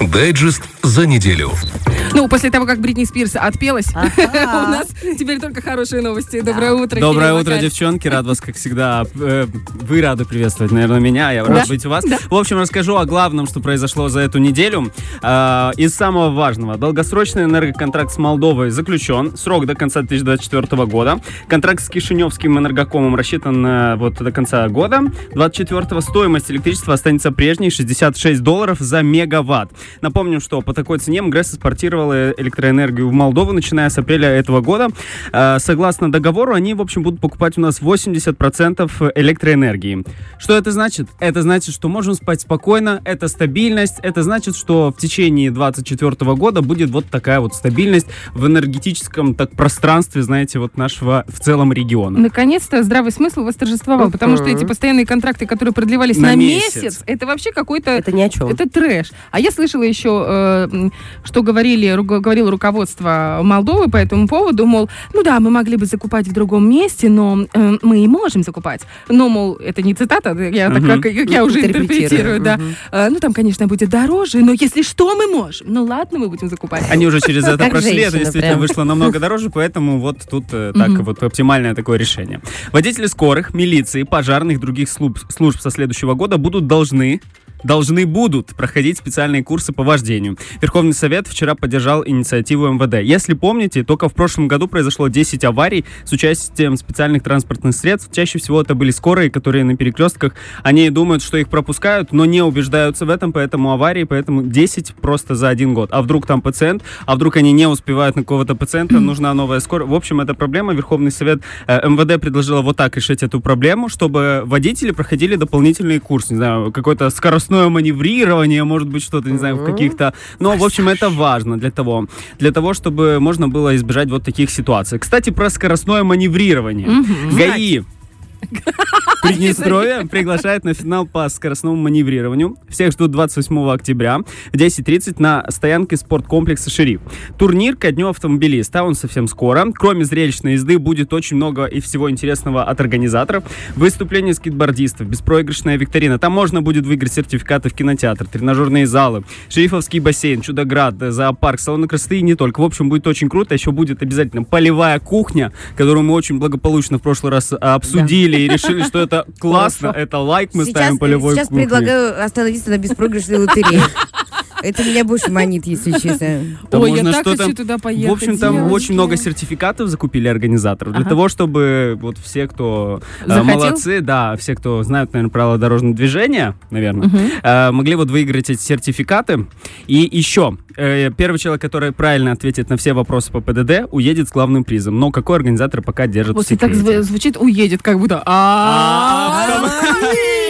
Дайджест за неделю. Ну, после того, как Бритни Спирс отпелась, у нас теперь только хорошие новости. Доброе утро, Доброе утро, девчонки. Рад вас, как всегда. Э, Вы рады приветствовать, наверное, меня. Я рад быть у вас. В общем, расскажу о главном, что произошло за эту неделю. А, Из самого важного. Долгосрочный энергоконтракт с Молдовой заключен. Срок до конца 2024 года. Контракт с Кишиневским энергокомом рассчитан вот до конца года. 24 стоимость электричества останется прежней 66 долларов за мегаватт. Напомним, что по такой цене МГРЭС экспортировала электроэнергию в Молдову, начиная с апреля этого года. Э, Согласно договору, они, в общем, будут покупать у нас 80% электроэнергии. Что это значит? Это значит, что можем спать спокойно, это стабильность, это значит, что в течение 2024 года будет вот такая вот стабильность в энергетическом так пространстве, знаете, вот нашего в целом региона. Наконец-то здравый смысл восторжествовал, потому что эти постоянные контракты, которые продлевались на, На месяц, месяц. это вообще какой-то... Это ни о чем. Это трэш. А я слышала еще, э, что говорили, ру- говорило руководство Молдовы по этому поводу, мол, ну да, мы могли бы закупать в другом месте, но э, мы и можем закупать. Но, мол, это не цитата, я так как, как я уже Интерпретирую. да. Э, ну там, конечно, будет дороже, но если что, мы можем. Ну ладно, мы будем закупать. Они уже через это Как прошли, это действительно вышло намного дороже, поэтому вот тут э, так вот оптимальное такое решение. Водители скорых, милиции, пожарных, других служб со следующего года будут должны должны будут проходить специальные курсы по вождению. Верховный Совет вчера поддержал инициативу МВД. Если помните, только в прошлом году произошло 10 аварий с участием специальных транспортных средств. Чаще всего это были скорые, которые на перекрестках, они думают, что их пропускают, но не убеждаются в этом, поэтому аварии, поэтому 10 просто за один год. А вдруг там пациент, а вдруг они не успевают на какого-то пациента, нужна новая скорая. В общем, это проблема. Верховный Совет э, МВД предложила вот так решить эту проблему, чтобы водители проходили дополнительные курсы, не знаю, какое-то скоростное маневрирование, может быть, что-то, не знаю, в каких-то... Но, в общем, это важно для того, для того, чтобы можно было избежать вот таких ситуаций. Кстати, про скоростное маневрирование. ГАИ Приднестровье приглашает на финал по скоростному маневрированию. Всех ждут 28 октября в 10.30 на стоянке спорткомплекса «Шериф». Турнир ко дню автомобилиста, он совсем скоро. Кроме зрелищной езды будет очень много и всего интересного от организаторов. Выступления скейтбордистов, беспроигрышная викторина. Там можно будет выиграть сертификаты в кинотеатр, тренажерные залы, шерифовский бассейн, чудоград, зоопарк, салоны красоты и не только. В общем, будет очень круто. Еще будет обязательно полевая кухня, которую мы очень благополучно в прошлый раз а, обсудили и решили, что это классно, это лайк мы сейчас ставим полевой сейчас кухне. предлагаю остановиться на беспроигрышной лотерее. Это меня больше манит, если честно. Там Ой, я так хочу туда поехать. В общем, там девочки. очень много сертификатов закупили организаторов для Ага. того, чтобы вот все, кто э, молодцы, да, все, кто знают, наверное, правила дорожного движения, наверное, Мгм. э, могли вот выиграть эти сертификаты. И еще, э, первый человек, который правильно ответит на все вопросы по ПДД, уедет с главным призом. Но какой организатор пока держит в После так звучит, уедет, как будто. А,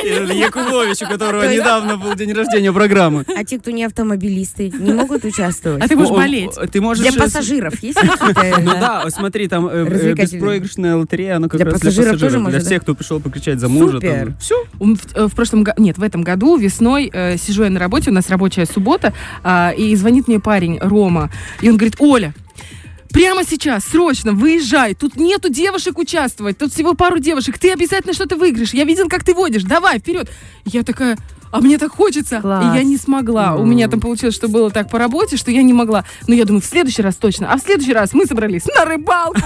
Якубович, у которого недавно был день рождения программы. А те, кто не автомобилисты, не могут участвовать. А ты будешь болеть. Ты можешь... Для э, пассажиров есть какие-то? Ну да, смотри, там э, э, беспроигрышная лотерея, она как раз для пассажиров, для всех, кто пришел покричать за мужа. Все. В, э, в прошлом году, нет, в этом году весной э, сижу я на работе, у нас рабочая суббота, а, и звонит мне парень Рома, и он говорит, Оля, Прямо сейчас, срочно, выезжай. Тут нету девушек участвовать. Тут всего пару девушек. Ты обязательно что-то выиграешь. Я видел, как ты водишь. Давай, вперед. Я такая, а мне так хочется. Класс. И я не смогла. У меня там получилось, что было так по работе, что я не могла. Но я думаю, в следующий раз точно. А в следующий раз мы собрались на рыбалку.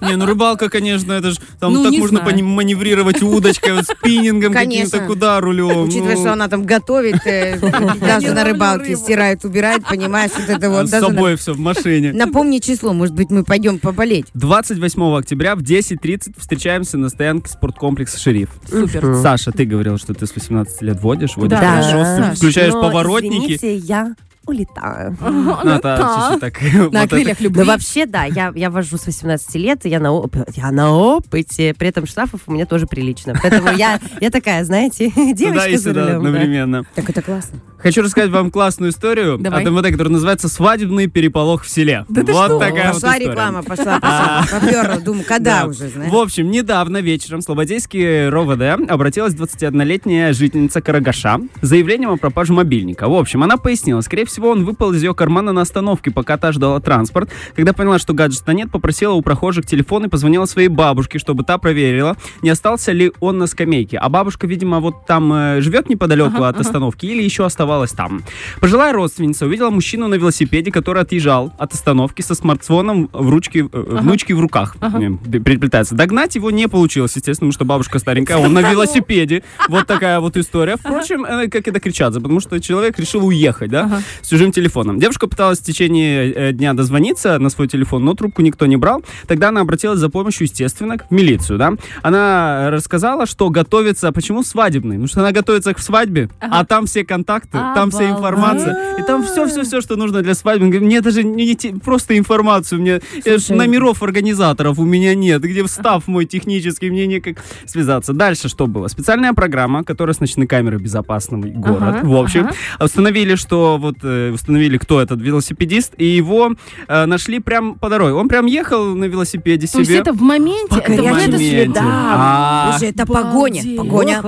Не, ну рыбалка, конечно, это же там Ну, так можно маневрировать удочкой, спиннингом Конечно. каким-то куда рулем. Учитывая, ну, что она там готовит, э, даже на рыбалке стирает, убирает, понимаешь, вот это вот. с собой все в машине. Напомни число, может быть, мы пойдем поболеть. 28 октября в 10.30 встречаемся на стоянке спорткомплекса «Шериф». Супер. Саша, ты говорил, что ты с 18 лет водишь, водишь Да, хорошо, да. вклю- включаешь Но, поворотники. извините, я улетаю. Ну, ну так. На крыльях любви. Да вообще, да, я, я вожу с 18 лет, и я на, оп- я на опыте, при этом штрафов у меня тоже прилично. Поэтому я, я такая, знаете, девочка и за сюда рулем. одновременно. Так это классно. Хочу рассказать вам классную историю Давай. от МВД, которая называется «Свадебный переполох в селе». Да ты вот что? такая вот Пошла история. реклама, пошла, пошла. Поперла, думаю, когда Да. уже, знаешь? В общем, недавно вечером Слободейский РОВД обратилась 21-летняя жительница Карагаша с заявлением о пропаже мобильника. В общем, она пояснила, скорее всего, всего, он выпал из ее кармана на остановке, пока та ждала транспорт. Когда поняла, что гаджета нет, попросила у прохожих телефон и позвонила своей бабушке, чтобы та проверила, не остался ли он на скамейке. А бабушка, видимо, вот там э, живет неподалеку Ага, от ага. остановки или еще оставалась там. Пожилая родственница увидела мужчину на велосипеде, который отъезжал от остановки со смартфоном в ручке, э, внучки в руках. Ага. э, переплетается. Догнать его не получилось, естественно, потому что бабушка старенькая, он на велосипеде. Вот такая вот история. Впрочем, э, как и докричаться, потому что человек решил уехать, да. С чужим телефоном. Девушка пыталась в течение э, дня дозвониться на свой телефон, но трубку никто не брал. Тогда она обратилась за помощью, естественно, в милицию, да. Она рассказала, что готовится, почему свадебный? Потому что она готовится к свадьбе, а там все контакты, там вся информация, и там все-все-все, что нужно для свадьбы. Говорит, Мне даже не, не просто информацию, мне э, Слушай. номеров организаторов у меня нет, где встав мой технический, мне некак связаться. Дальше что было? Специальная программа, которая с ночной камеры безопасный город. Ага, в общем, ага. установили, что вот э, установили, кто этот велосипедист, и его э, нашли прям по дороге. Он прям ехал на велосипеде То есть себе. это в моменте, это в горячим это моменте. следам. А, Слушай, это погоня. Погоня,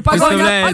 погоня.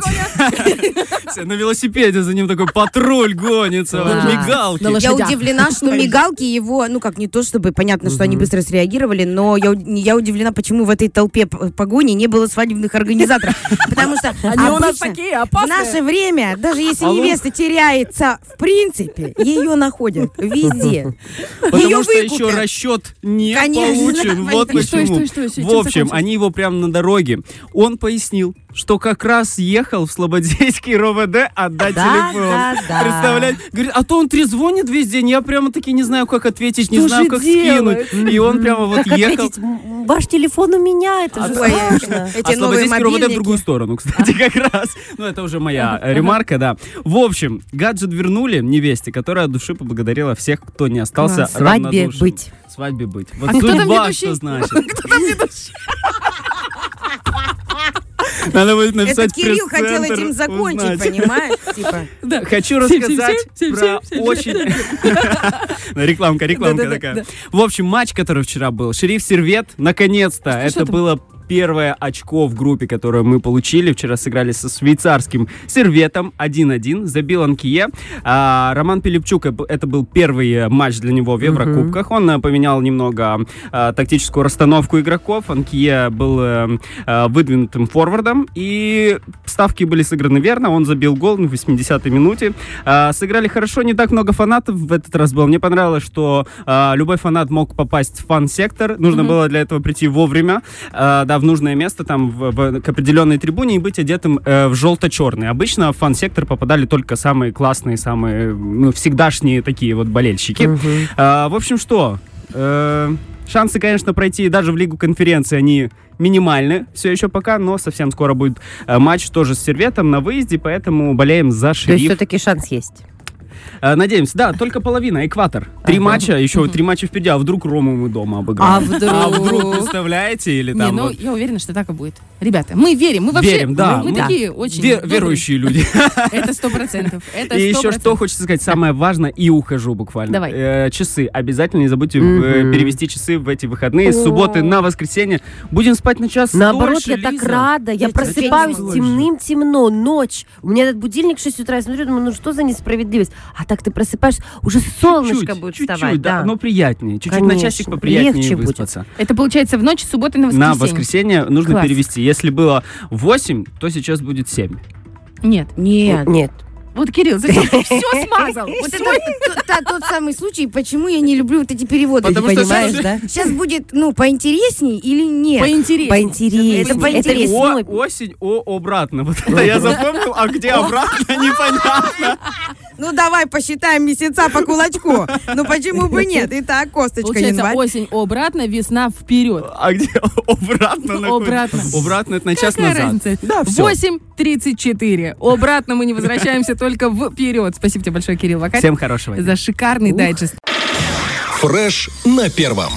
Все На велосипеде за ним такой патруль гонится, мигалки. Я удивлена, что мигалки его, ну как не то чтобы понятно, что они быстро среагировали, но я, уд- я удивлена, почему в этой толпе погони не было свадебных организаторов. Потому что Они у нас обычно в наше время, даже если невеста теряется, в принципе, ее находят везде. Потому Ее что еще расчет не Конечно, получен. Вот почему. В общем, они его прям на дороге. Он пояснил, что как раз ехал в Слободейский РОВД отдать Да, телефон. да, да. Представляете? Говорит, а то он трезвонит весь день, я прямо таки не знаю, как ответить, не Что знаю, же как делать? скинуть. И он прямо вот Как ехал. ответить? Ваш телефон у меня, это же Ой, страшно. Эти а Слободейский РОВД в другую сторону, кстати, как раз. Ну, это уже моя э, ремарка, да. В общем, гаджет вернули невесте, которая от души поблагодарила всех, кто не остался Свадьбе равнодушен. быть. Свадьбе быть. Вот А кто там ведущий? что значит. Надо будет Это написать Кирилл хотел этим закончить, узнать. понимаешь? Типа. Да. Хочу рассказать про очень... Рекламка, рекламка такая. да. В общем, матч, который вчера был, Шериф Сервет, наконец-то, это было первое очко в группе, которое мы получили. Вчера сыграли со швейцарским серветом 1-1. Забил Анкие. А, Роман Пилипчук, э, это был первый э, матч для него в Еврокубках. Он э, поменял немного э, тактическую расстановку игроков. Анкие был э, выдвинутым форвардом. И ставки были сыграны верно. Он забил гол в 80-й минуте. А, Сыграли хорошо, не так много фанатов в этот раз было. Мне понравилось, что а, любой фанат мог попасть в фан-сектор. Нужно Мгм. было для этого прийти вовремя, а, да, в нужное место, там, в- в- к определенной трибуне и быть одетым э, в желто-черный. Обычно в фан-сектор попадали только самые классные, самые, ну, всегдашние такие вот болельщики. А, в общем, что? Э, шансы, конечно, пройти даже в Лигу конференции, они минимальны все еще пока, но совсем скоро будет э, матч тоже с Серветом на выезде, поэтому болеем за То есть шериф. все-таки шанс есть. Э, Надеемся, да, только половина, экватор. Три матча, еще три матча впереди, а вдруг Рому мы дома обыграем? А вдруг? А вдруг, представляете, или Не, там ну, вот я уверена, что так и будет. Ребята, мы верим, мы вообще... Верим, да. Мы, такие очень... верующие люди. Это сто процентов. Это И 100%. еще что хочется сказать, самое важное, и ухожу буквально. Давай. Э, часы. Обязательно не забудьте э, перевести часы в эти выходные, с субботы на воскресенье. Будем спать на час Наоборот, я так рада. Я просыпаюсь темным-темно, ночь. У меня этот будильник в 6 утра, я смотрю, думаю, ну что за несправедливость? А так ты просыпаешься, уже солнышко Чуть-чуть, будет чуть-чуть, вставать. да, Да. но приятнее. Чуть-чуть на Конечно. часик поприятнее Легче будет. выспаться. Это получается в ночь с субботы на воскресенье. На воскресенье нужно Класс. перевести. Если было 8, то сейчас будет 7. Нет. Нет. Нет. Вот, Кирилл, зачем ты все смазал? Вот это та- тот самый случай, почему я не люблю вот эти переводы. Потому Ты что понимаешь, сейчас- да? Сейчас будет, ну, поинтересней или нет? поинтереснее. Поинтереснее. Это поинтереснее. О, осень, о, обратно. Вот это я запомнил, а где обратно, непонятно. Ну, давай посчитаем месяца по кулачку. Ну, почему бы нет? Итак, косточка, Получается, январь. осень обратно, весна вперед. А где обратно находится? Обратно. Обратно это на час Какая назад. разница? Да, всё. 8.34. Обратно мы не возвращаемся, только вперед. Спасибо тебе большое, Кирилл Вакарь, Всем хорошего дня. за шикарный дайджест. Фреш на первом.